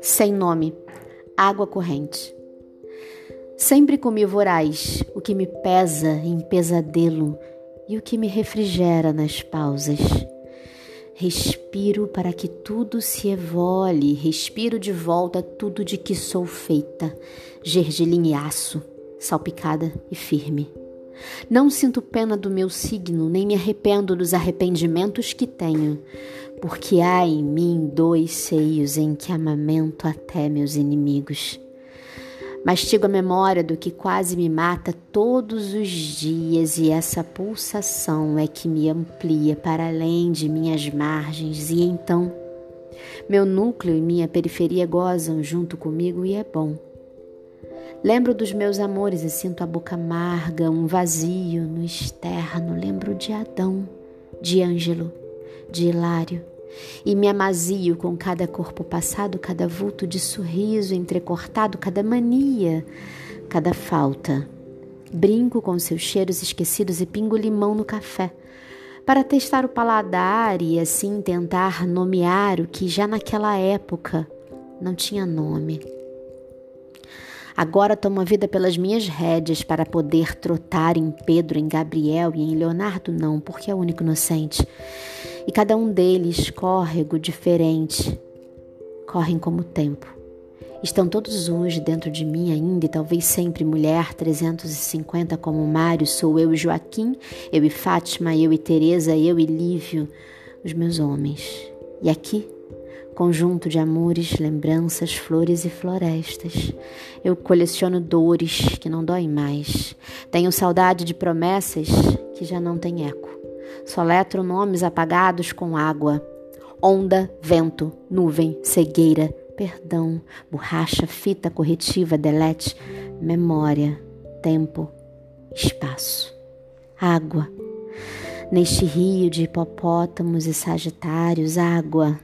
Sem nome, água corrente. Sempre comi voraz o que me pesa em pesadelo e o que me refrigera nas pausas. Respiro para que tudo se evole, respiro de volta tudo de que sou feita, gergelim e aço, salpicada e firme. Não sinto pena do meu signo, nem me arrependo dos arrependimentos que tenho, porque há em mim dois seios em que amamento até meus inimigos. Mastigo a memória do que quase me mata todos os dias, e essa pulsação é que me amplia para além de minhas margens, e então meu núcleo e minha periferia gozam junto comigo e é bom. Lembro dos meus amores e sinto a boca amarga, um vazio no externo. Lembro de Adão, de Ângelo, de Hilário, e me amazio com cada corpo passado, cada vulto de sorriso entrecortado, cada mania, cada falta. Brinco com seus cheiros esquecidos e pingo limão no café, para testar o paladar e assim tentar nomear o que já naquela época não tinha nome. Agora tomo a vida pelas minhas rédeas para poder trotar em Pedro, em Gabriel e em Leonardo, não, porque é o único inocente e cada um deles córrego diferente, correm como o tempo. Estão todos hoje dentro de mim ainda, e talvez sempre mulher 350 como Mário, sou eu e Joaquim, eu e Fátima, eu e Teresa, eu e Lívio, os meus homens. E aqui, conjunto de amores, lembranças, flores e florestas. Eu coleciono dores que não doem mais. Tenho saudade de promessas que já não têm eco. Soletro nomes apagados com água. Onda, vento, nuvem, cegueira, perdão, borracha, fita corretiva, delete, memória, tempo, espaço. Água. Neste rio de hipopótamos e sagitários, água.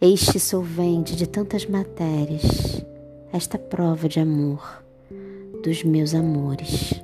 Este solvente de tantas matérias, esta prova de amor dos meus amores.